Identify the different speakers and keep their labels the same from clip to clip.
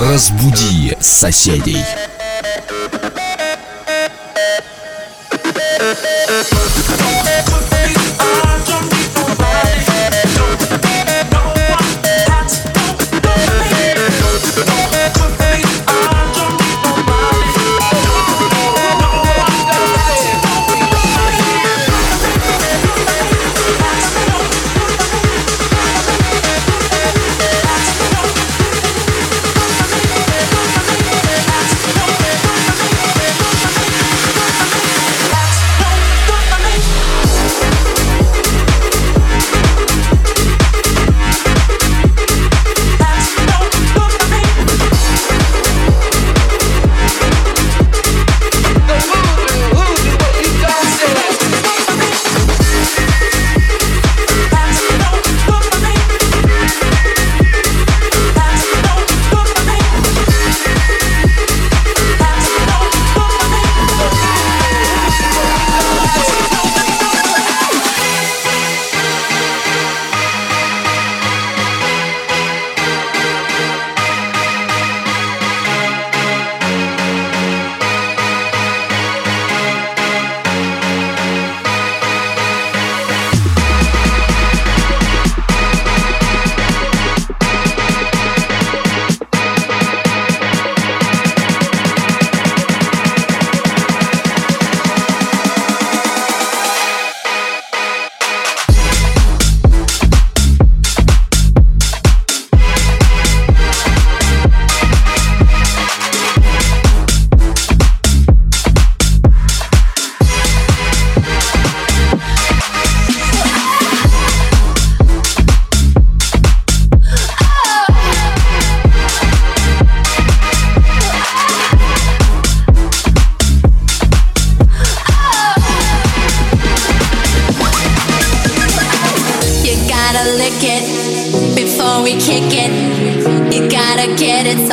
Speaker 1: Разбуди соседей.
Speaker 2: You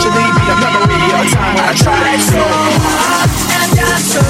Speaker 3: eventually be a memory of a time when I tried so hard and got so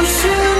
Speaker 4: 不是。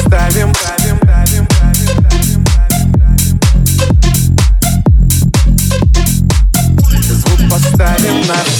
Speaker 4: Звук поставим, ставим, ставим, ставим, ставим, Звук поставим на